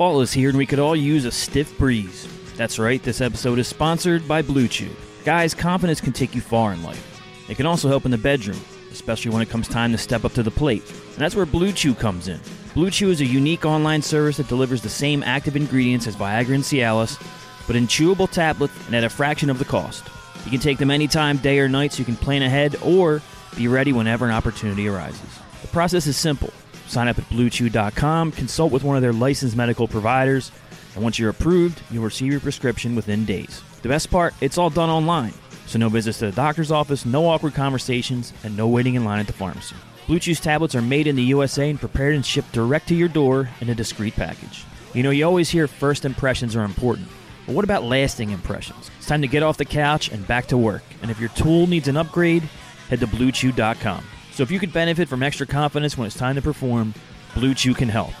Fall is here and we could all use a stiff breeze. That's right, this episode is sponsored by Blue Chew. Guys, confidence can take you far in life. It can also help in the bedroom, especially when it comes time to step up to the plate. And that's where Blue Chew comes in. Blue Chew is a unique online service that delivers the same active ingredients as Viagra and Cialis, but in chewable tablets and at a fraction of the cost. You can take them anytime, day or night, so you can plan ahead or be ready whenever an opportunity arises. The process is simple. Sign up at bluechew.com, consult with one of their licensed medical providers, and once you're approved, you'll receive your prescription within days. The best part, it's all done online. So no visits to the doctor's office, no awkward conversations, and no waiting in line at the pharmacy. Blue Chew's tablets are made in the USA and prepared and shipped direct to your door in a discreet package. You know, you always hear first impressions are important. But what about lasting impressions? It's time to get off the couch and back to work. And if your tool needs an upgrade, head to bluechew.com. So if you could benefit from extra confidence when it's time to perform, Blue Chew can help.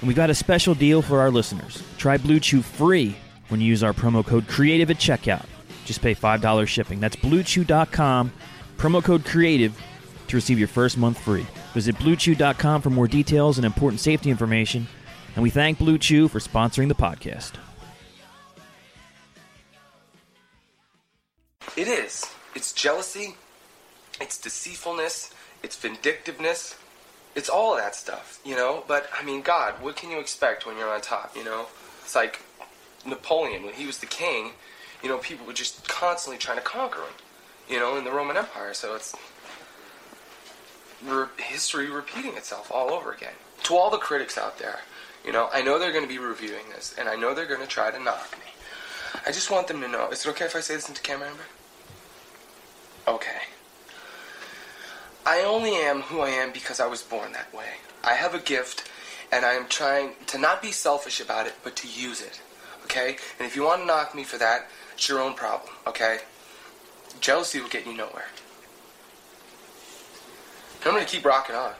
And we've got a special deal for our listeners. Try Blue Chew free when you use our promo code CREATIVE at checkout. Just pay $5 shipping. That's bluechew.com, promo code CREATIVE to receive your first month free. Visit bluechew.com for more details and important safety information. And we thank Blue Chew for sponsoring the podcast. It is. It's jealousy, it's deceitfulness, it's vindictiveness. It's all that stuff, you know? But, I mean, God, what can you expect when you're on top, you know? It's like Napoleon, when he was the king, you know, people were just constantly trying to conquer him, you know, in the Roman Empire. So it's re- history repeating itself all over again. To all the critics out there, you know, I know they're going to be reviewing this, and I know they're going to try to knock me. I just want them to know. Is it okay if I say this into camera, Amber? Okay. I only am who I am because I was born that way. I have a gift, and I am trying to not be selfish about it, but to use it. Okay? And if you want to knock me for that, it's your own problem, okay? Jealousy will get you nowhere. I'm gonna keep rocking on.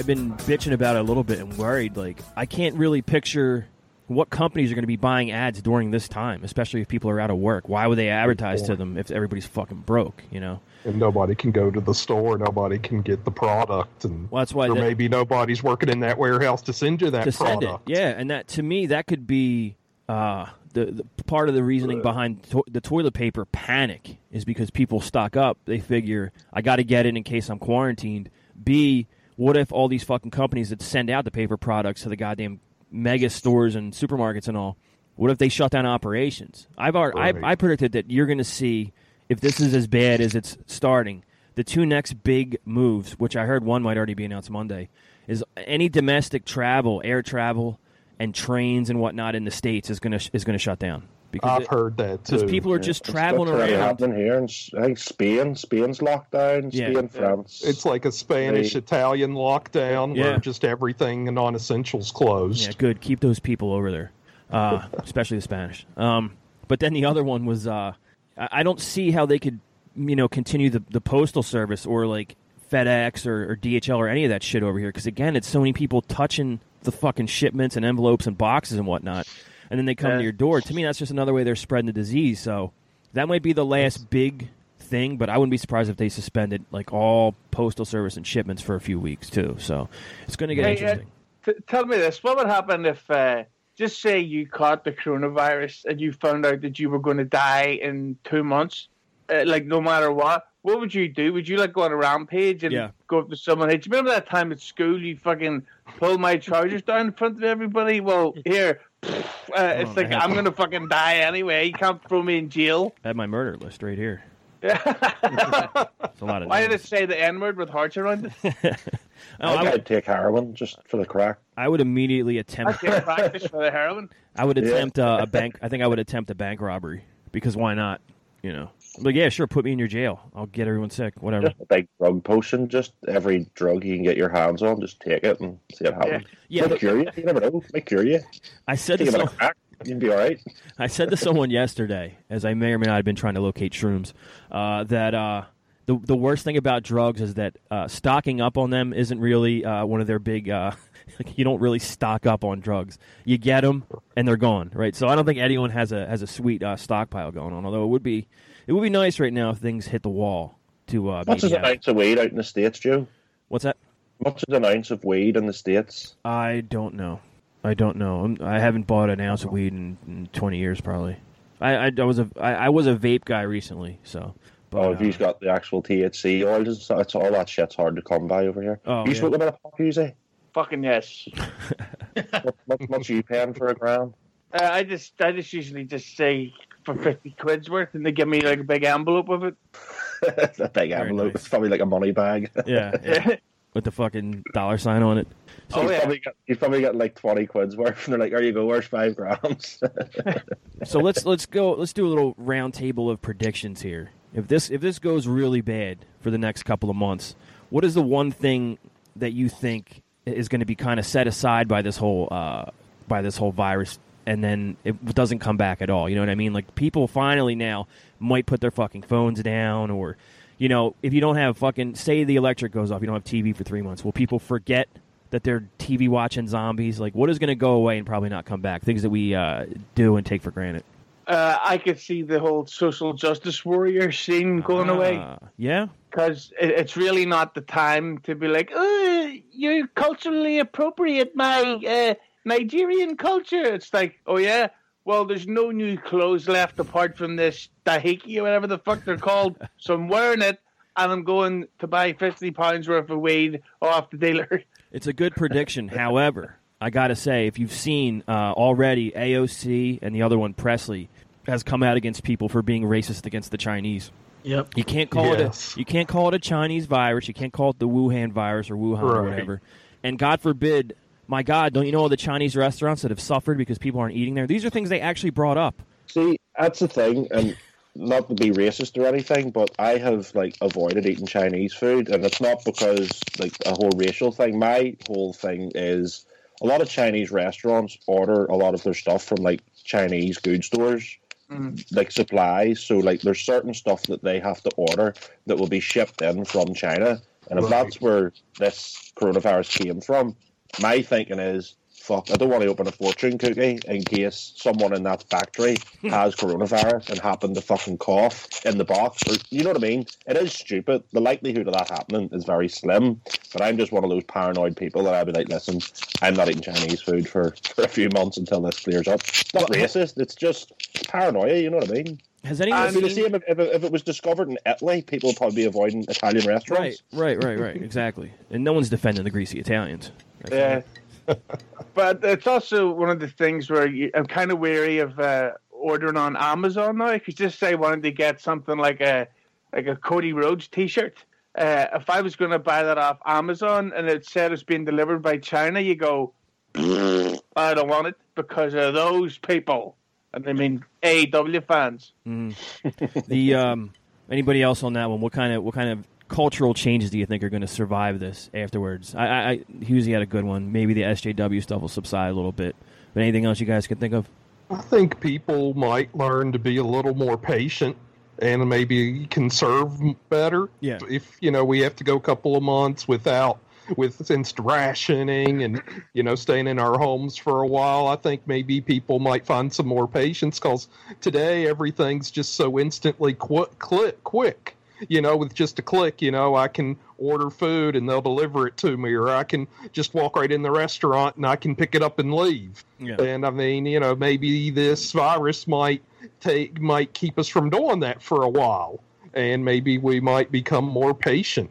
I've been bitching about it a little bit and worried. Like I can't really picture what companies are going to be buying ads during this time, especially if people are out of work. Why would they advertise to them if everybody's fucking broke? You know. and nobody can go to the store. Nobody can get the product, and Well, that's why or that- maybe nobody's working in that warehouse to send you that to send product. it. Yeah, and that to me that could be uh, the, the part of the reasoning behind to- the toilet paper panic is because people stock up. They figure I got to get it in case I'm quarantined. B, what if all these fucking companies that send out the paper products to the goddamn mega stores and supermarkets and all, what if they shut down operations? I've already, Right. I, I predicted that you're going to see if this is as bad as it's starting. The two next big moves, which I heard one might already be announced Monday, is any domestic travel, air travel, and trains and whatnot in the states is going to is going to shut down because I've it- heard that too. because people are just traveling that's already around. happening here. In, S- I think Spain, Spain's locked down. Yeah. Spain, France. It's like a Spanish They- Italian lockdown Yeah. where just everything and non essentials closed. Yeah, good. Keep those people over there, uh, especially the Spanish. Um, but then the other one was uh, I I don't see how they could, you know, continue the, the postal service or like FedEx or, or DHL or any of that shit over here because again, it's so many people touching the fucking shipments and envelopes and boxes and whatnot, and then they come to your door. To me, that's just another way they're spreading the disease. So that might be the last big thing, but I wouldn't be surprised if they suspended like all postal service and shipments for a few weeks too. So it's going to get Hey, uh, interesting. T- tell me this: What would happen if, uh, just say, you caught the coronavirus and you found out that you were going to die in two months? Uh, like, no matter what, what would you do? Would you like go on a rampage and Yeah. go up to someone? Hey, do you remember that time at school you fucking pulled my trousers down in front of everybody? Well, here. Uh, it's like. I'm gonna fucking die anyway. You can't throw me in jail. I have my murder list right here. It's a lot of. Why did names. it say the N word with hearts around it? Oh, I I, would, I'd take heroin just for the crack. I would immediately I attempt. can't practice for the heroin. I would Yeah. attempt uh, a bank. I think I would attempt a bank robbery because why not? You know, like yeah, sure, put me in your jail. I'll get everyone sick. Whatever. Just a big drug potion. Just every drug you can get your hands on, just take it and see what happens. Yeah, Might but- cure you. You never know. Might cure you. I said Take to a bit some, of crack. You'd be all right. I said to someone yesterday, as I may or may not have been trying to locate shrooms, uh, that uh, the the worst thing about drugs is that uh, stocking up on them isn't really uh, one of their big. Uh, like you don't really stock up on drugs. You get them and they're gone, right? So I don't think anyone has a has a sweet uh, stockpile going on. Although it would be it would be nice right now if things hit the wall to uh, What's maybe an ounce of weed out in the states, Joe? What's that? What's an ounce of weed in the states? I don't know. I don't know. I'm, I haven't bought an ounce of weed in, in 20 years, probably. I, I, I was a I, I was a vape guy recently, so. But, oh, if uh, you've got the actual THC oil, it's, it's all that shit's hard to come by over here. Oh, you yeah. smoke a bit of pot, say? Fucking yes. what, what, what's you paying for a gram? Uh, I just I just usually just say for fifty quid's worth, and they give me like a big envelope with it. a big envelope. It's probably like a money bag. yeah, yeah. with the fucking dollar sign on it. So you've, probably got, you've probably got like twenty quid's worth, and they're like, "There you go. Where's five grams?" So let's let's go. Let's do a little round table of predictions here. If this if this goes really bad for the next couple of months, what is the one thing that you think is going to be kind of set aside by this whole uh, by this whole virus, and then it doesn't come back at all? You know what I mean? Like people finally now might put their fucking phones down, or you know, if you don't have fucking say the electric goes off, you don't have TV for three months. Will people forget? That they're TV watching zombies. Like, what is going to go away and probably not come back? Things that we uh, do and take for granted. Uh, I could see the whole social justice warrior scene going away Ah, yeah. because it, it's really not the time to be like, oh, you culturally appropriate my uh, Nigerian culture. It's like, oh yeah, well, there's no new clothes left apart from this dahiki or whatever the fuck they're called. so I'm wearing it and I'm going to buy fifty pounds worth of weed off the dealer. It's a good prediction. However, I got to say, if you've seen uh, already, AOC and the other one, Pressley, has come out against people for being racist against the Chinese. Yep. You can't call Yes. it a you can't call it a Chinese virus. You can't call it the Wuhan virus or Wuhan or whatever. And God forbid, my God, don't you know all the Chinese restaurants that have suffered because people aren't eating there? These are things they actually brought up. See, that's the thing, and not to be racist or anything, but I have like avoided eating Chinese food, and it's not because like a whole racial thing. My whole thing is a lot of Chinese restaurants order a lot of their stuff from like Chinese food stores, mm. like supplies. So like there's certain stuff that they have to order that will be shipped in from China, and if Right. that's where this coronavirus came from, my thinking is fuck, I don't want to open a fortune cookie in case someone in that factory hmm. has coronavirus and happened to fucking cough in the box. Or, you know what I mean? It is stupid. The likelihood of that happening is very slim. But I'm just one of those paranoid people that I'd be like, listen, I'm not eating Chinese food for, for a few months until this clears up. It's not racist. It's just paranoia. You know what I mean? Has It'd anyone be the same if, if, it- if it was discovered in Italy. People would probably be avoiding Italian restaurants. Right, right, right, right. exactly. And no one's defending the greasy Italians. Yeah. but it's also one of the things where you, I'm kind of wary of uh, ordering on Amazon now. If you just say wanted to get something like a like a Cody Rhodes T-shirt, uh, if I was going to buy that off Amazon and it said it's being delivered by China, you go, I don't want it because of those people. And I mean AEW fans. the um, anybody else on that one? What kind of what kind of cultural changes do you think are going to survive this afterwards? I, I, I Husey had a good one. Maybe the SJW stuff will subside a little bit. But anything else you guys can think of? I think people might learn to be a little more patient and maybe conserve better. Yeah. If you know we have to go a couple of months without with since rationing and you know staying in our homes for a while, I think maybe people might find some more patience because today everything's just so instantly quick, click, quick. You know, with just a click, you know, I can order food and they'll deliver it to me, or I can just walk right in the restaurant and I can pick it up and leave. Yeah. And I mean, you know, maybe this virus might take might keep us from doing that for a while, and maybe we might become more patient.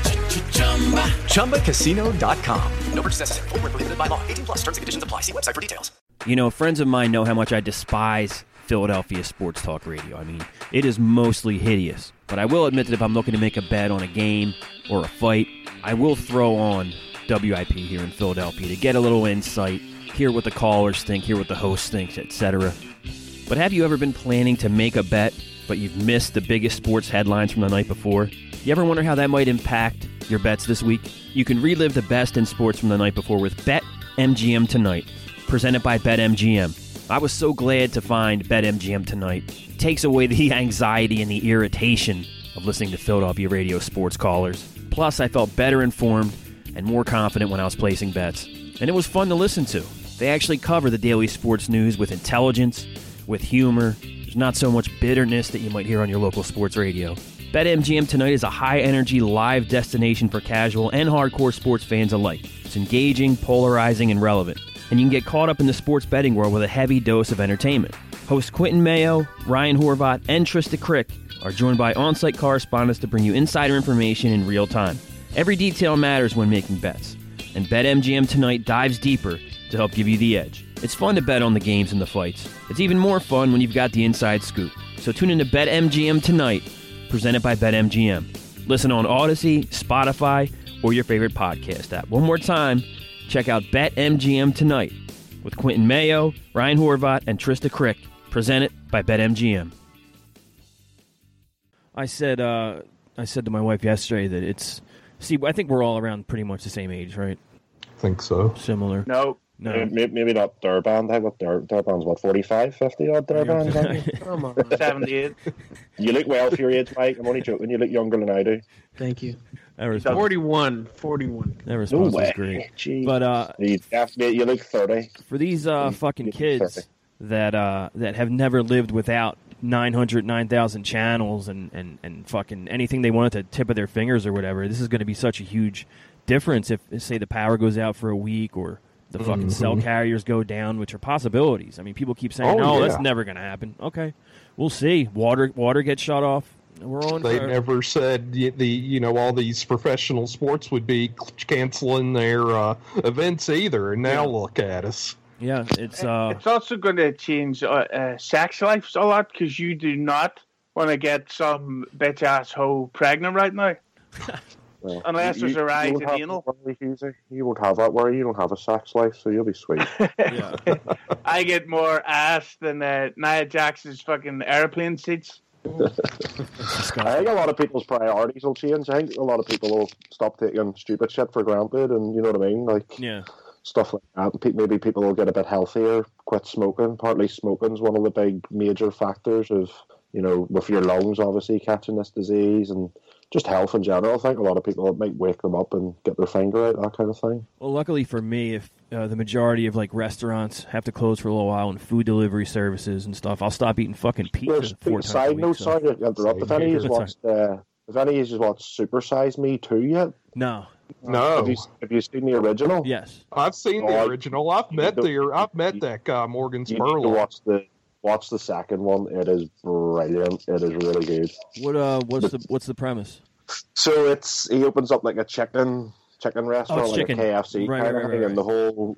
ChumbaCasino.com. No purchase necessary. Void where prohibited by law. 18 plus terms and conditions apply. See website for details. You know, friends of mine know how much I despise Philadelphia sports talk radio. I mean, it is mostly hideous. But I will admit that if I'm looking to make a bet on a game or a fight, I will throw on WIP here in Philadelphia to get a little insight, hear what the callers think, hear what the host thinks, etc. But have you ever been planning to make a bet, but you've missed the biggest sports headlines from the night before? You ever wonder how that might impact your bets this week? You can relive the best in sports from the night before with Bet MGM Tonight, presented by BetMGM. I was so glad to find BetMGM Tonight. It takes away the anxiety and the irritation of listening to Philadelphia radio sports callers. Plus, I felt better informed and more confident when I was placing bets. And it was fun to listen to. They actually cover the daily sports news with intelligence, with humor. There's not so much bitterness that you might hear on your local sports radio. BetMGM Tonight is a high energy live destination for casual and hardcore sports fans alike. It's engaging, polarizing, and relevant. And you can get caught up in the sports betting world with a heavy dose of entertainment. Host Quentin Mayo, Ryan Horvat, and Trista Crick are joined by on site correspondents to bring you insider information in real time. Every detail matters when making bets. And BetMGM Tonight dives deeper to help give you the edge. It's fun to bet on the games and the fights. It's even more fun when you've got the inside scoop. So tune in to BetMGM Tonight, presented by BetMGM. Listen on Odyssey, Spotify, or your favorite podcast app. One more time, check out BetMGM Tonight with Quentin Mayo, Ryan Horvat, and Trista Crick, presented by BetMGM. I said, uh, I said to my wife yesterday that it's. See, I think we're all around pretty much the same age, right? think so. Similar. No. Maybe, maybe- maybe not Durbin. I think what Dur- Durbin's what 45, 50 odd Durbin. Come on, seventy-eight. you look well for your age, Mike. I'm only joking. You look younger than I do. Thank you. That response, 41. 41. that response was way. great. Jeez. But uh, You, definitely- you look 30. for these uh, fucking kids sorry. that uh, that have never lived without 900, 9,000 channels and, and, and fucking anything they want at the tip of their fingers or whatever, this is going to be such a huge difference if, say, the power goes out for a week or the fucking cell carriers go down, which are possibilities. I mean, people keep saying, Oh, no, yeah. that's never going to happen. Okay, we'll see. Water water gets shut off. We're on. They for- never said y- the you know all these professional sports would be canceling their uh, events either, and now look at us. Yeah, it's uh, It's also going to change uh, uh, sex lives a lot because you do not want to get some bitch ass hoe pregnant right now. Well, Unless you- there's a you rise won't in have anal. worry, Husey. You won't have that worry. You don't have a sex life, so you'll be sweet. yeah. I get more ass than uh, Nia Jax's fucking airplane seats. I think a lot of people's priorities will change. I think a lot of people will stop taking stupid shit for granted, and you know what I mean, like yeah. stuff like that. Pe- Maybe people will get a bit healthier, quit smoking. Partly smoking is one of the big major factors of you know with your lungs obviously catching this disease and just health in general. I think a lot of people it might wake them up and get their finger out, that kind of thing. Well, luckily for me, if uh, the majority of like restaurants have to close for a little while and food delivery services and stuff, I'll stop eating fucking pizza Well, four times a side week. note, so- sorry to interrupt. If any of you That's watched, uh, if any of you watched Super Size Me two yet? No. No. Have you, have you seen the original? Yes. I've seen the Oh, I- original. I've met the I've met that guy Morgan You need to Spurlock. watch the watch the second one. It is brilliant. It is really good. What uh, what's the what's the premise? So it's he opens up like a chicken chicken restaurant, Oh, like chicken. a KFC Right, kind right, of right, thing, and the whole.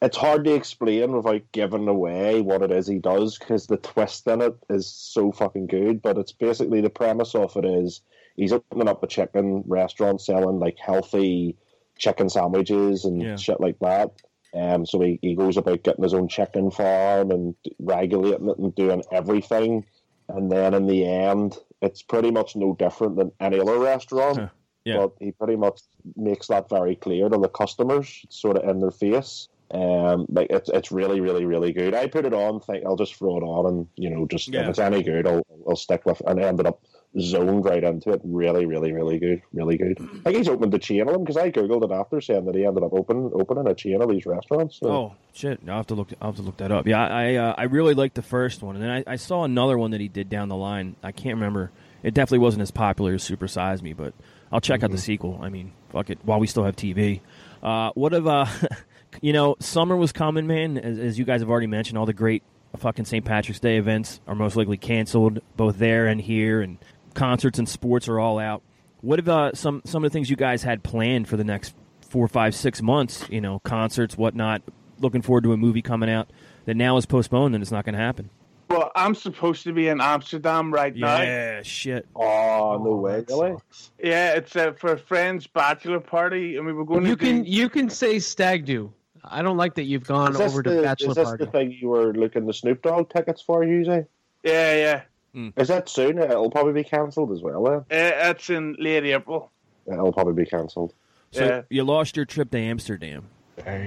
It's hard to explain without giving away what it is he does because the twist in it is so fucking good. But it's basically the premise of it is he's opening up a chicken restaurant selling like healthy chicken sandwiches and Yeah. shit like that. Um, so he, he goes about getting his own chicken farm and regulating it and doing everything. And then in the end, it's pretty much no different than any other restaurant. Yeah. But he pretty much makes that very clear to the customers, It's sort of in their face. Um, like it's it's really really really good. I put it on, think I'll just throw it on, and you know, just Yeah. if it's any good, I'll I'll stick with. And I ended up zoned right into it. Really really really good, really good. I think he's opened a chain of them because I googled it after saying that he ended up open opening a chain of these restaurants. So. Oh shit! I'll have to look. I'll have to look that up. Yeah, I uh, I really liked the first one, and then I, I saw another one that he did down the line. I can't remember. It definitely wasn't as popular as Super Size Me, but I'll check out the sequel. I mean, fuck it. While we still have TV, uh, what if uh, you know, summer was coming, man. As, as you guys have already mentioned, all the great fucking St. Patrick's Day events are most likely canceled, both there and here, and concerts and sports are all out. What if uh, some some of the things you guys had planned for the next four, five, six months? You know, concerts, whatnot. Looking forward to a movie coming out that now is postponed and it's not going to happen. Well, I'm supposed to be in Amsterdam right now. Yeah, shit. Oh no way, really? Yeah, it's uh, for a friend's bachelor party, and we were going You to can do. you can say stag do. I don't like that you've gone Is this, over to the, bachelor is this party. the thing you were looking the Snoop Dogg tickets for, Husey? Yeah, yeah. Is that soon? It'll probably be cancelled as well. Then Uh, it's in late April. it'll probably be cancelled. So Yeah. you lost your trip to Amsterdam.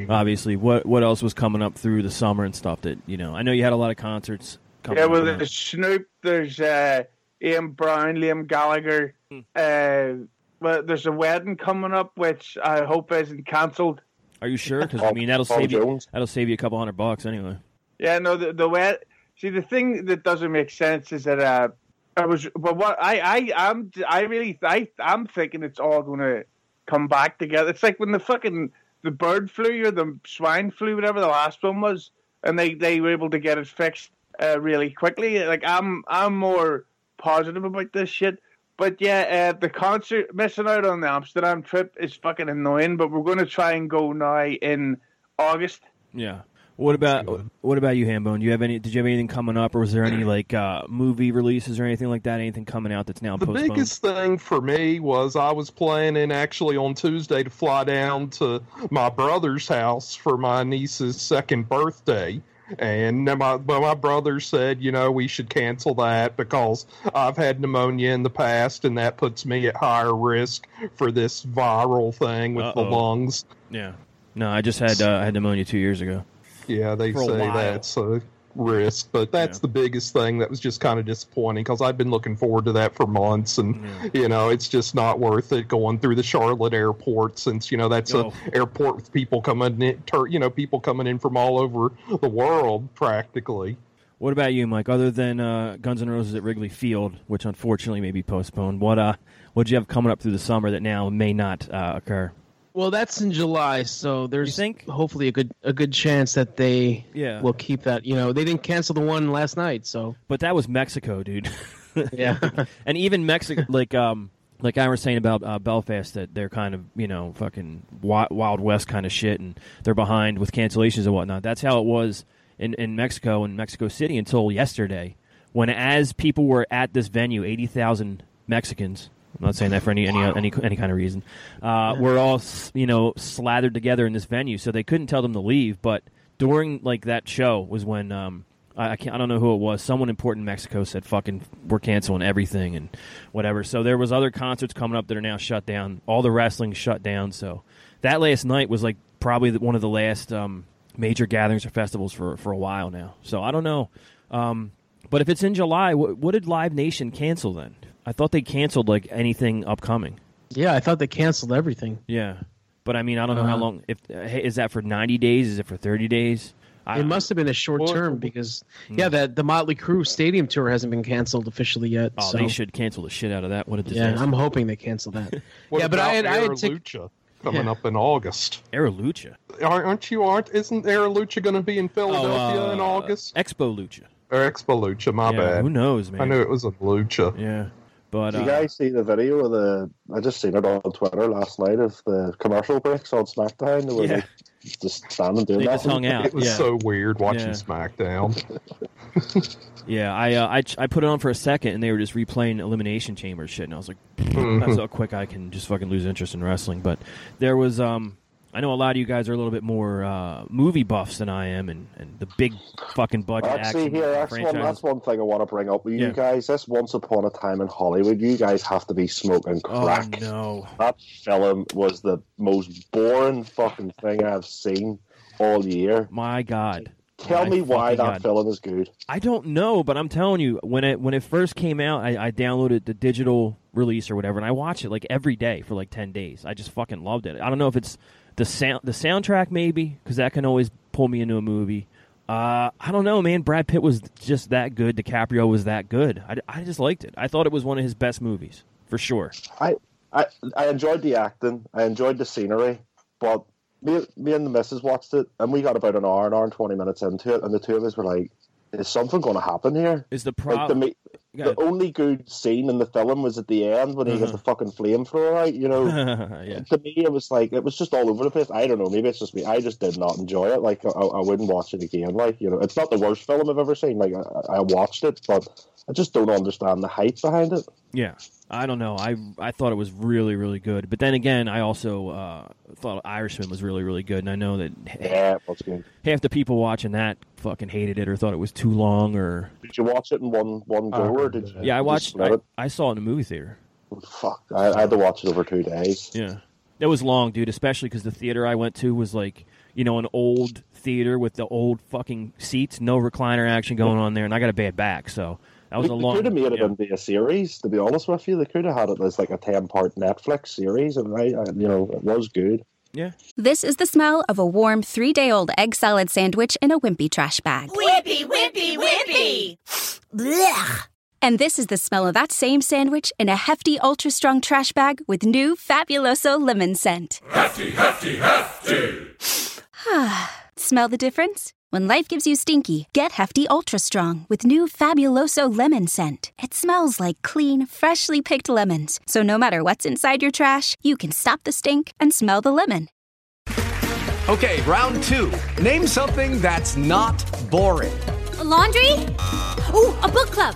Obviously, what what else was coming up through the summer and stuff that you know? I know you had a lot of concerts. Coming Yeah, well, and- there's Snoop, there's uh, Ian Brown, Liam Gallagher. Hmm. Uh, well, there's a wedding coming up, which I hope isn't cancelled. Are you sure? Because I mean, that'll Paul save you. That'll save you a couple hundred bucks anyway. Yeah, no, the the wed. See, the thing that doesn't make sense is that uh, I was, but what I I I'm I really I I'm thinking it's all going to come back together. It's like when the fucking the bird flu or the swine flu, whatever the last one was, and they they were able to get it fixed uh, really quickly. Like I'm I'm more positive about this shit. But yeah, uh, the concert missing out on the Amsterdam trip is fucking annoying. But we're going to try and go now in August. Yeah. What about what about you, Hambone? Do you have any? Did you have anything coming up, or was there any like uh, movie releases or anything like that? Anything coming out that's now The postponed? biggest thing for me was I was planning actually on Tuesday to fly down to my brother's house for my niece's second birthday. And my, but my brother said, you know, we should cancel that because I've had pneumonia in the past, and that puts me at higher risk for this viral thing with the Uh-oh. lungs. Yeah. No, I just had uh, I had pneumonia two years ago. Yeah, they say that's a risk, but that's the biggest thing that was just kind of disappointing because I've been looking forward to that for months, and you know it's just not worth it going through the Charlotte airport since you know that's Oh. a airport with people coming in, you know people coming in from all over the world practically. What about you, Mike? Other than uh, Guns N' Roses at Wrigley Field, which unfortunately may be postponed, what uh, what do you have coming up through the summer that now may not uh, occur? Well, that's in July, so there's hopefully a good a good chance that they Yeah. will keep that. You know, they didn't cancel the one last night, so But that was Mexico, dude. yeah. and even Mexico, like um, like I was saying about uh, Belfast, that they're kind of you know fucking Wild West kind of shit, and they're behind with cancellations and whatnot. That's how it was in in Mexico and Mexico City until yesterday, when as people were at this venue, eighty thousand Mexicans. I'm not saying that for any any any, any kind of reason. Uh, We're all you know slathered together in this venue, so they couldn't tell them to leave. But during like that show was when um, I, I can't I don't know who it was. Someone important in Mexico said fucking we're canceling everything and whatever. So there was other concerts coming up that are now shut down. All the wrestling shut down. So that last night was like probably the, one of the last um, major gatherings or festivals for for a while now. So I don't know. Um, but if it's in July, what, what did Live Nation cancel then? I thought they canceled like anything upcoming. Yeah, I thought they canceled everything. Yeah, but I mean I don't know how Uh, long. If hey, is that for ninety days? Is it for thirty days? I, it must have been a short term because yeah, that the Motley Crue stadium tour hasn't been canceled officially yet. Oh, so. they should cancel the shit out of that. What a disaster! Yeah! I'm hoping they cancel that. What yeah, but I had about I had Air Lucha coming Yeah. up in August. Air Lucha. Aren't aren't you? Aren't isn't Air Lucha going to be in Philadelphia in uh, August? Expo Lucha. Or Expo Lucha, my Yeah, bad. who knows, man? I knew it was a Lucha. Yeah, but Did uh, you guys see the video of the? I just seen it on Twitter last night of the commercial breaks on SmackDown. They were Yeah. like just standing doing They that. just hung out. It was yeah. so weird watching Yeah. SmackDown. Yeah, I, uh, I I put it on for a second, and they were just replaying Elimination Chamber shit, and I was like, Mhm. "That's how quick I can just fucking lose interest in wrestling." But there was, um, I know a lot of you guys are a little bit more uh, movie buffs than I am, and, and the big fucking budget Actually, action here that's one, that's one thing I want to bring up with Yeah. you guys. This Once Upon a Time in Hollywood, you guys have to be smoking Oh crack. no! That film was the most boring fucking thing I've seen all year. My God! Tell My me why that God. film is good. I don't know, but I'm telling you, when it when it first came out, I, I downloaded the digital release or whatever, and I watch it like every day for like ten days. I just fucking loved it. I don't know if it's the sound, the soundtrack maybe, because that can always pull me into a movie. Uh, I don't know, man. Brad Pitt was just that good. DiCaprio was that good. I, I just liked it. I thought it was one of his best movies for sure. I, I I enjoyed the acting. I enjoyed the scenery, but me, me and the missus watched it, and we got about an hour, an hour and twenty minutes into it, and the two of us were like, "Is something going to happen here?" Is the Like, problem? the, me- the only good scene in the film was at the end when he Uh-huh. the fucking flamethrower out. You know, yeah. to me it was like it was just all over the place. I don't know. Maybe it's just me. I just did not enjoy it. Like I, I wouldn't watch it again. Like you know, it's not the worst film I've ever seen. Like I, I watched it, but I just don't understand the hype behind it. Yeah, I don't know. I I thought it was really really good, but then again, I also uh, thought Irishman was really really good, and I know that Yeah, good. half the people watching that fucking hated it or thought it was too long or Did you watch it in one one go, or did you? yeah. I watched. I. I saw it in a movie theater. Fuck, I, I had to watch it over two days. Yeah, it was long, dude. Especially because the theater I went to was like you know an old theater with the old fucking seats, no recliner action going on there, and I got a bad back, so that was they, a they long. could have made it yeah. into a series. To be honest with you, they could have had it as like a ten part Netflix series, and I, I, you know, it was good. Yeah. This is the smell of a warm three day old egg salad sandwich in a wimpy trash bag. Wimpy, wimpy, wimpy! Blech! And this is the smell of that same sandwich in a hefty, ultra strong trash bag with new Fabuloso lemon scent. Hefty, hefty, hefty. Smell the difference? When life gives you stinky, get Hefty Ultra Strong with new Fabuloso lemon scent. It smells like clean, freshly picked lemons. So no matter what's inside your trash, you can stop the stink and smell the lemon. Okay, round two. Name something that's not boring. A laundry? Ooh, a book club.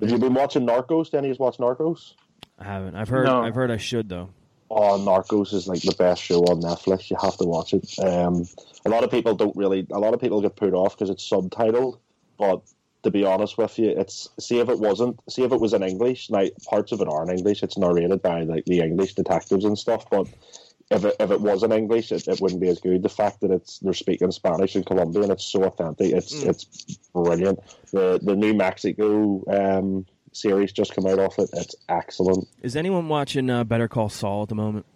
Have you been watching Narcos? Danny has watched Narcos? I haven't. I've heard. No. I've heard I should though. Oh, Narcos is like the best show on Netflix. You have to watch it. Um, a lot of people don't really. A lot of people get put off because it's subtitled. But to be honest with you, it's see if it wasn't. See if it was in English. Now parts of it are in English. It's narrated by like the English detectives and stuff. But if it, if it was in English, it, it wouldn't be as good. The fact that it's they're speaking Spanish in Colombia and it's so authentic, it's Mm. it's brilliant. The the New Mexico um, series just come out off it. It's excellent. Is anyone watching uh, Better Call Saul at the moment?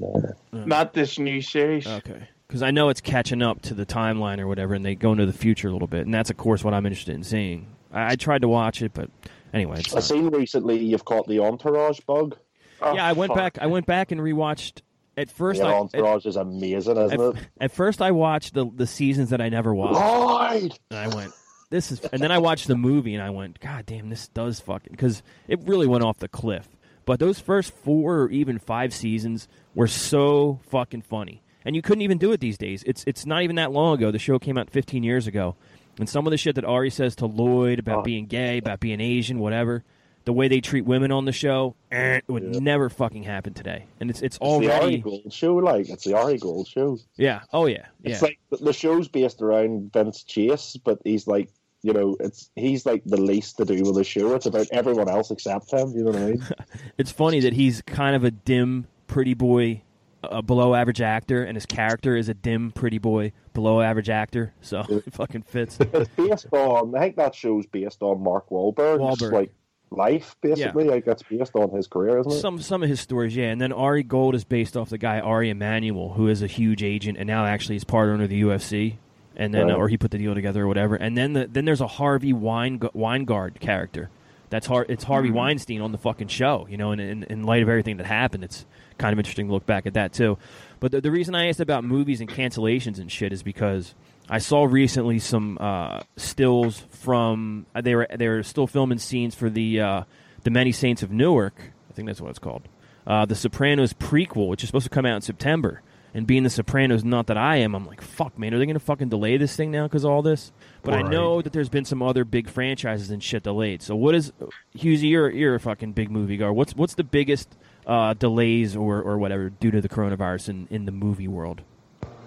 No. Not this new series. Okay. Because I know it's catching up to the timeline or whatever, and they go into the future a little bit, and that's of course what I'm interested in seeing. I, I tried to watch it, but anyway, it's I've not. seen recently you've caught the Entourage bug. yeah, I went back. I went back and rewatched. At first, Yeah, I, Entourage is amazing, isn't at, it? at first I watched the the seasons that I never watched. Lloyd! And I went, this is, and then I watched the movie and I went, God damn, this does fucking, because it really went off the cliff. But those first four or even five seasons were so fucking funny, and you couldn't even do it these days. It's it's not even that long ago. The show came out 15 years ago, and some of the shit that Ari says to Lloyd about oh. being gay, about being Asian, whatever. The way they treat women on the show, eh, it would never fucking happen today. And it's it's It's the Ari already Gold show, like it's the Ari Gold show. yeah, oh yeah, yeah. It's like the- show's based around Vince Chase, but he's like, you know, it's he's like the least to do with the show. It's about everyone else except him. You know what I mean? it's funny that he's kind of a dim, pretty boy, a below average actor, and his character is a dim, pretty boy, below average actor. So it fucking fits. it's based on. I think that show's based on Mark Wahlberg's Wahlberg. like life, basically. Like that's based on his career, isn't it? Some some of his stories, yeah. And then Ari Gold is based off the guy Ari Emanuel, who is a huge agent, and now actually is part owner of the UFC. And then, Right. or he put the deal together or whatever. And then, the, then there's a Harvey Wein, Weingard character. That's Har- It's Harvey Mm-hmm. Weinstein on the fucking show. You know, and in, in light of everything that happened, it's kind of interesting to look back at that too. But the, the reason I asked about movies and cancellations and shit is because I saw recently some uh, stills from uh, they were they were still filming scenes for the uh, the Many Saints of Newark. I think that's what it's called. Uh, the Sopranos prequel, which is supposed to come out in September. And being the Sopranos, not that I am, I'm like, fuck, man, are they going to fucking delay this thing now because all this? But I know that there's been some other big franchises and shit delayed. So what is, Husey, you're you're a fucking big movie guy. What's what's the biggest uh, delays or, or whatever due to the coronavirus in, in the movie world?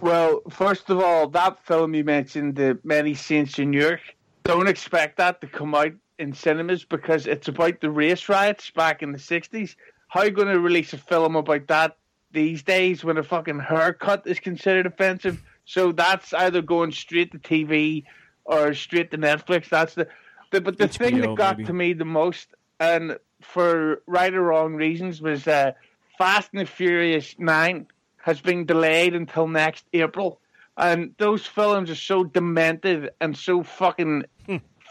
Well, first of all, that film you mentioned, The Many Saints in Newark, don't expect that to come out in cinemas because it's about the race riots back in the 60s. How are you going to release a film about that these days when a fucking haircut is considered offensive? So that's either going straight to TV or straight to Netflix. That's the, the but the thing that got maybe. to me the most, and for right or wrong reasons, was uh, Fast and the Furious Nine has been delayed until next April. And those films are so demented and so fucking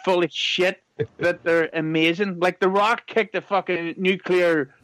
full of shit that they're amazing. Like The Rock kicked a fucking nuclear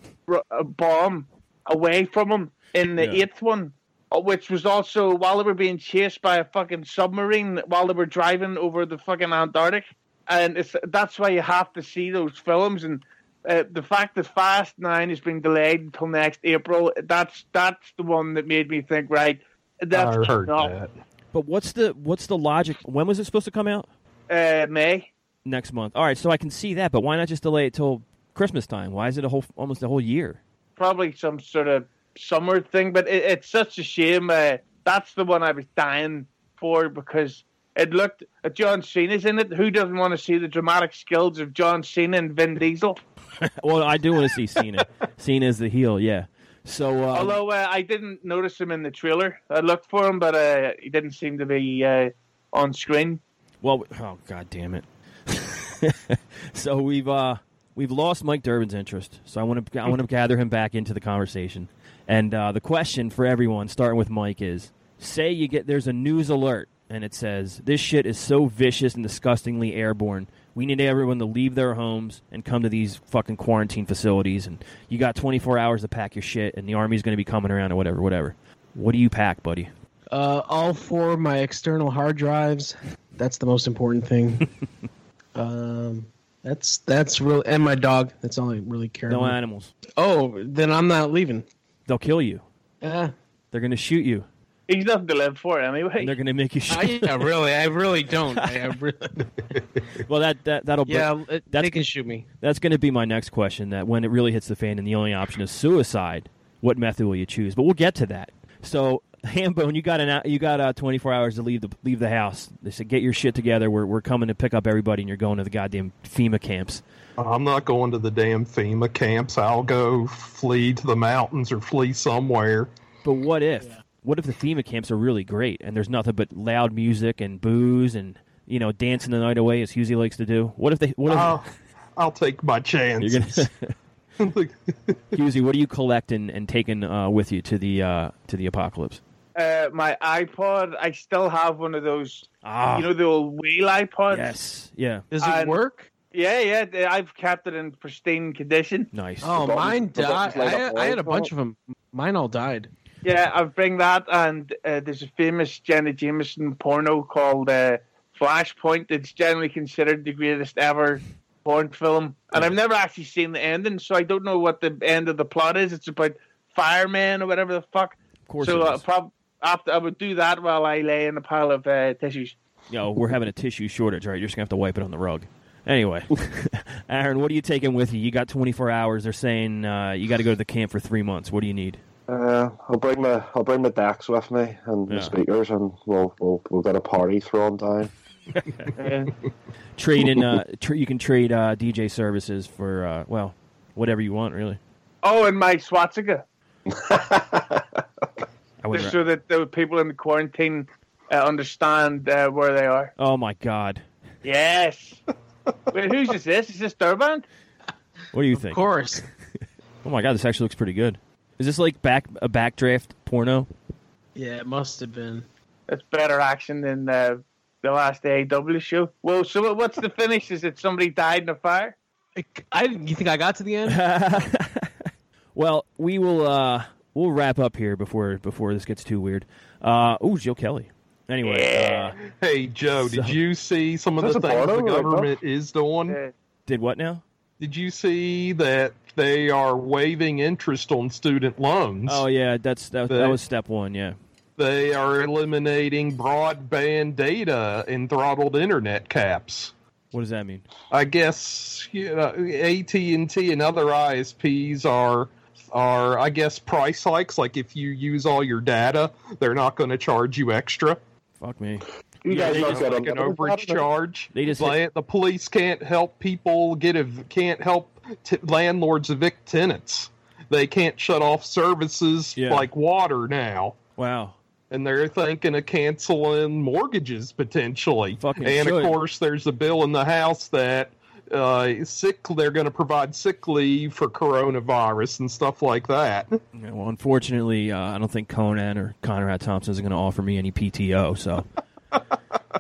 bomb away from him in the Yeah. eighth one, which was also while they were being chased by a fucking submarine while they were driving over the fucking Antarctic. And it's that's why you have to see those films and. Uh, the fact that Fast Nine has been delayed until next April, that's that's the one that made me think, right? That's I heard enough. that. But what's the what's the logic? When was it supposed to come out? Uh, May. Next month. All right, so I can see that, but why not just delay it till Christmas time? Why is it a whole almost a whole year? probably some sort of summer thing, but it, it's such a shame. Uh, that's the one I was dying for because it looked. Uh, John Cena's in it. Who doesn't want to see the dramatic skills of John Cena and Vin Diesel? well, I do want to see Cena. Cena as the heel, yeah. So, uh, Although uh, I didn't notice him in the trailer, I looked for him, but uh, he didn't seem to be uh, on screen. well, oh god damn it. so we've uh we've lost Mike Durbin's interest. So I want to I want to gather him back into the conversation. And uh, the question for everyone, starting with Mike, is: Say you get there's a news alert and it says, "This shit is so vicious and disgustingly airborne. We need everyone to leave their homes and come to these fucking quarantine facilities. And you got 24 hours to pack your shit, and the army's going to be coming around or whatever, whatever. What do you pack, buddy? Uh, all four of my external hard drives. That's the most important thing. um, that's that's real, and my dog. That's all I really care about. No about. animals. Oh, then I'm not leaving. They'll kill you. Yeah. They're going to shoot you. He's nothing to live for anyway. And they're going to make you shoot. I, yeah, really. I really don't. I, I really. well, that that that'll bring- Yeah, it- that's, they can shoot me. That's going to be my next question. That when it really hits the fan and the only option is suicide, what method will you choose? But we'll get to that. So, Hambone, you got an hou- you got uh, 24 hours to leave the leave the house. They said get your shit together. We're we're coming to pick up everybody, and you're going to the goddamn FEMA camps. I'm not going to the damn FEMA camps. I'll go flee to the mountains or flee somewhere. But what if? What if the FEMA camps are really great and there's nothing but loud music and booze and you know dancing the night away as Husey likes to do? What if they? What if? I'll, I'll take my chance. You're gonna, Husey, what are you collecting and taking uh, with you to the uh, to the apocalypse? Uh, my iPod, I still have one of those. Ah. You know the old wheel iPods. Yes. Yeah. Does it And- work? Yeah, yeah. I've kept it in pristine condition. Nice. Oh, The buttons- mine died. I, I had a bunch of them. Mine all died. Yeah, I bring that, and uh, there's a famous Jenna Jameson porno called uh, Flashpoint. It's generally considered the greatest ever porn film, and I've never actually seen the ending, so I don't know what the end of the plot is. It's about firemen or whatever the fuck. Of course so it uh, prob- after I would do that while I lay in a pile of uh, tissues. Yo, we're having a tissue shortage, right? You're just gonna have to wipe it on the rug. Anyway, Aaron, what are you taking with you? You got 24 hours. They're saying uh, you got to go to the camp for three months. What do you need? Uh, I'll bring my I'll bring my decks with me and Yeah. the speakers, and we'll we'll we'll get a party thrown down. Trade in. Uh, tr- you can trade uh, DJ services for uh, well, whatever you want, really. Oh, and my swastika. I would. Just ra- so that the people in the quarantine uh, understand uh, where they are. oh my God, Yes. Wait, whose is this? Is this Durbin? what do you think? Of course. Oh my God, this actually looks pretty good. Is this like back a backdraft porno? Yeah, it must have been. That's better action than uh, the last AEW show. Well, so what's the finish? Is it somebody died in a fire? I you think I got to the end? Well, we will. uh We'll wrap up here before before this gets too weird. Uh, oh, Jill Kelly. Anyway, uh, Hey Joe, did you see some of the things the porno right government is doing? did what now? Did you see that they are waiving interest on student loans? Oh yeah, that's that, that was step one. Yeah. They are eliminating broadband data and throttled internet caps. What does that mean? I guess you know, AT and T and other ISPs are are I guess price hikes. Like if you use all your data, they're not going to charge you extra. Fuck me. You Yeah, guys they not just get like an unlimited overage charge. They just Like, the police can't help people get a can't help t- landlords evict tenants. They can't shut off services Yeah. like water now. Wow. And they're thinking of canceling mortgages potentially. Fucking and should. of course, there's a bill in the House that uh, sick they're going to provide sick leave for coronavirus and stuff like that. Yeah, well, unfortunately, uh, I don't think Conan or Conrad Thompson is going to offer me any PTO. So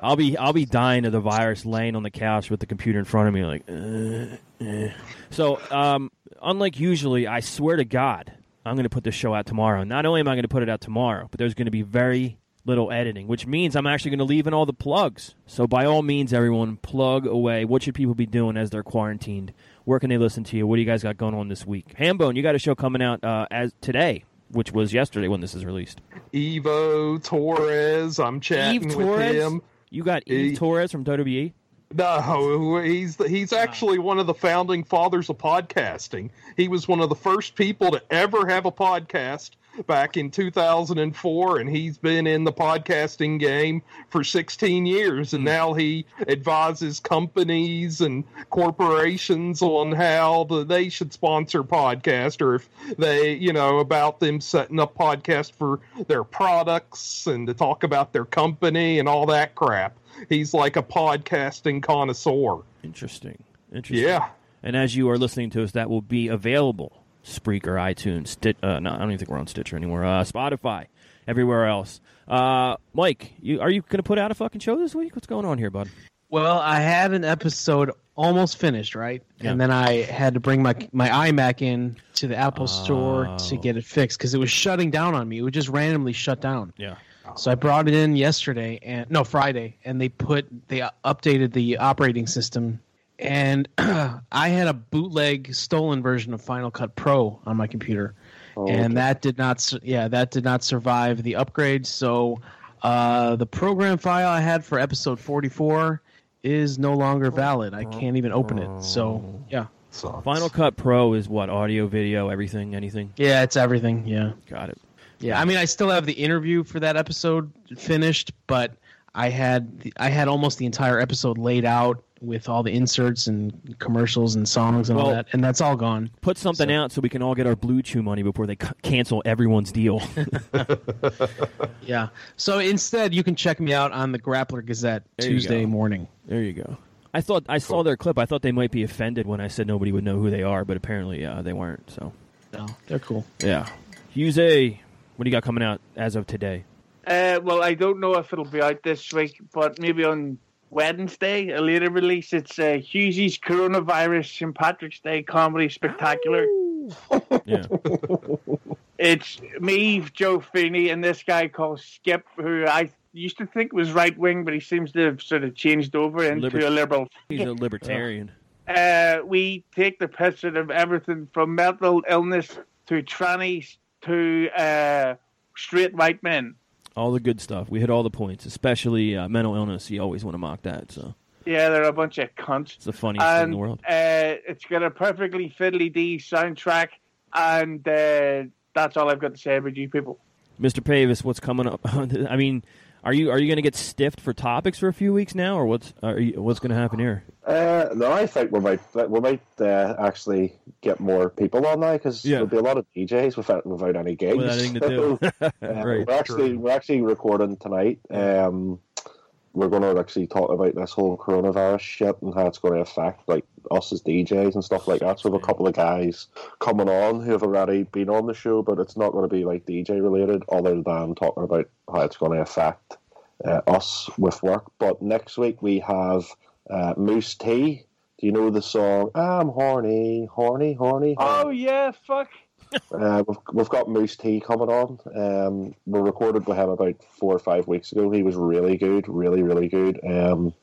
I'll be I'll be dying of the virus, laying on the couch with the computer in front of me, like. Uh, eh. So, um, unlike usually, I swear to God, I'm going to put this show out tomorrow. Not only am I going to put it out tomorrow, but there's going to be very little editing, which means I'm actually going to leave in all the plugs. So, by all means, everyone, plug away. What should people be doing as they're quarantined? Where can they listen to you? What do you guys got going on this week? Hambone, you got a show coming out uh, as today, which was yesterday when this is released. Evo Terra, I'm chatting Eve with Torres? him. You got Eve Torres from WWE. No, he's he's actually one of the founding fathers of podcasting. He was one of the first people to ever have a podcast back in 2004 and he's been in the podcasting game for 16 years and hmm. now he advises companies and corporations on how the, they should sponsor podcast or if they you know about them setting up podcast for their products and to talk about their company and all that crap he's like a podcasting connoisseur Interesting. Interesting. Yeah. And as you are listening to us, that will be available Spreaker, iTunes, Sti- uh, no, I don't even think we're on Stitcher anymore. Uh, Spotify, everywhere else. Uh, Mike, you are you going to put out a fucking show this week? What's going on here, bud? Well, I had an episode almost finished, right? Yeah. And then I had to bring my my iMac in to the Apple Store to get it fixed because it was shutting down on me. It would just randomly shut down. Yeah. So I brought it in yesterday and no Friday, and they put they updated the operating system, and I had a bootleg stolen version of Final Cut Pro on my computer, Oh, and okay. that did not yeah that did not survive the upgrade. So uh, the program file I had for episode forty four is no longer valid. I can't even open it. So yeah, Final Cut Pro is what audio, video, everything, anything. yeah, it's everything. Yeah. Got it. Yeah, I mean, I still have the interview for that episode finished, but I had the, I had almost the entire episode laid out with all the inserts and commercials and songs and all that, and that's all gone. Put something out so we can all get our Blue Chew money before they c- cancel everyone's deal. Yeah. So instead, you can check me out on the Grappler Gazette There Tuesday morning. There you go. I thought I saw their clip. I thought they might be offended when I said nobody would know who they are, but apparently uh, they weren't. So No, they're cool. yeah, Hughes A. What do you got coming out as of today? Uh, well, I don't know if it'll be out this week, but maybe on Wednesday, a later release. It's uh, Hughesy's Coronavirus St. Patrick's Day Comedy Spectacular. Yeah. It's me, Joe Feeney, and this guy called Skip, who I used to think was right wing, but he seems to have sort of changed over into Liber- a liberal. He's a libertarian. Uh, we take the piss out of everything from mental illness to trannies to uh, straight white men. All the good stuff. We hit all the points, especially uh, mental illness. You always want to mock that. So Yeah, they're a bunch of cunts. it's the funniest thing in the world. uh, it's got a perfectly fiddly D soundtrack, and uh, that's all I've got to say about you people. Mr. Pavis, what's coming up? I mean, are you are you going to get stiffed for topics for a few weeks now, or what's are you, what's going to happen here? Uh, no, I think we might we might uh, actually get more people on now because Yeah. there'll be a lot of DJs without without any gigs. Without anything to do. Uh, Right. We're actually we're actually recording tonight. Um, we're going to actually talk about this whole coronavirus shit and how it's going to affect like us as DJs and stuff like that. So we have a couple of guys coming on who have already been on the show, but it's not going to be like DJ related, other than talking about how it's going to affect uh, us with work. But next week we have uh, Mousse T. Do you know the song "I'm horny, horny, horny"? horny? Oh yeah, fuck. Uh, we've, we've got Mousse T coming on. Um, we recorded with him about four or five weeks ago. He was really good, really, really good. Um,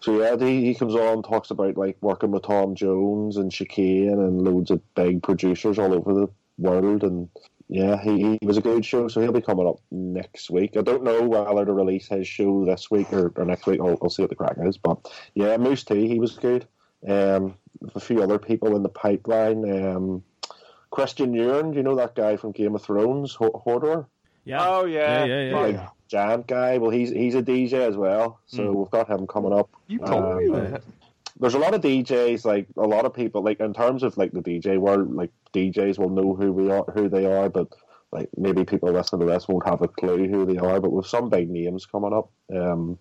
so yeah, he, he comes on, talks about like working with Tom Jones and Chicane and loads of big producers all over the world. And yeah, he, he was a good show. So he'll be coming up next week. I don't know whether to release his show this week or, or next week. I'll, I'll see what the crack is. But yeah, Mousse T, he was good. Um, a few other people in the pipeline. Um, Kristian Nairn, do you know that guy from Game of Thrones, Ho- Hodor? Yeah. Oh yeah. Yeah, yeah, Like, giant guy. Well, he's he's a DJ as well, so Mm. we've got him coming up. You told me Um, that. There's a lot of DJs, like a lot of people, like in terms of like the DJ world, like DJs will know who we are, who they are, but like maybe people listening to this won't have a clue who they are. But with some big names coming up, um,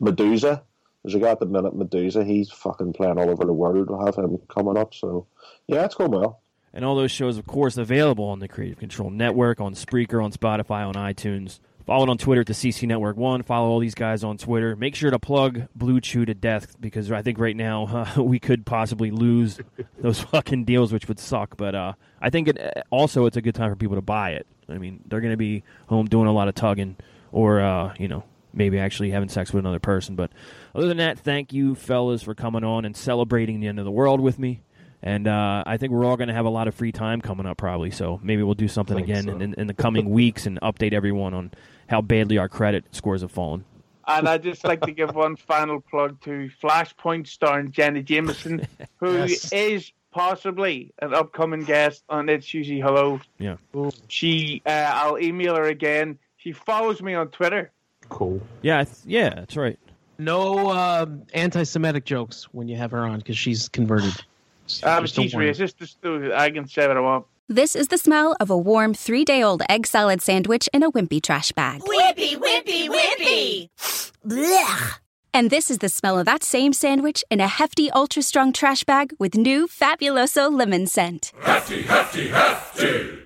Meduza. There's a guy at the minute, Meduza. He's fucking playing all over the world. We'll have him coming up. So yeah, it's going well. And all those shows, of course, available on the Creative Control Network, on Spreaker, on Spotify, on iTunes. Follow it on Twitter at the CC Network One. Follow all these guys on Twitter. Make sure to plug Blue Chew to death because I think right now uh, we could possibly lose those fucking deals, which would suck. But uh, I think it, also it's a good time for people to buy it. I mean, they're going to be home doing a lot of tugging, or uh, you know, maybe actually having sex with another person. But other than that, thank you, fellas, for coming on and celebrating the end of the world with me. And uh, I think we're all going to have a lot of free time coming up, probably. So maybe we'll do something again so. in, in the coming weeks and update everyone on how badly our credit scores have fallen. And I'd just like to give one final plug to Flashpoint starring Jenny Jameson, who is Yes. possibly an upcoming guest on It's Usually Hello. Yeah. She, uh, I'll email her again. She follows me on Twitter. Cool. Yeah, th- yeah, that's right. No um, anti-Semitic jokes when you have her on because she's converted. But a she's warning. racist. Just, I can say what I want. This is the smell of a warm three day old egg salad sandwich in a wimpy trash bag. Wimpy, wimpy, wimpy. Blech. And this is the smell of that same sandwich in a hefty, ultra strong trash bag with new Fabuloso lemon scent. Hefty, hefty, hefty.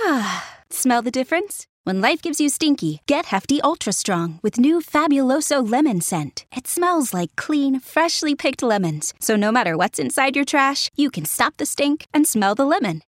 Smell the difference? When life gives you stinky, get Hefty Ultra Strong with new Fabuloso lemon scent. It smells like clean, freshly picked lemons, so no matter what's inside your trash, you can stop the stink and smell the lemon.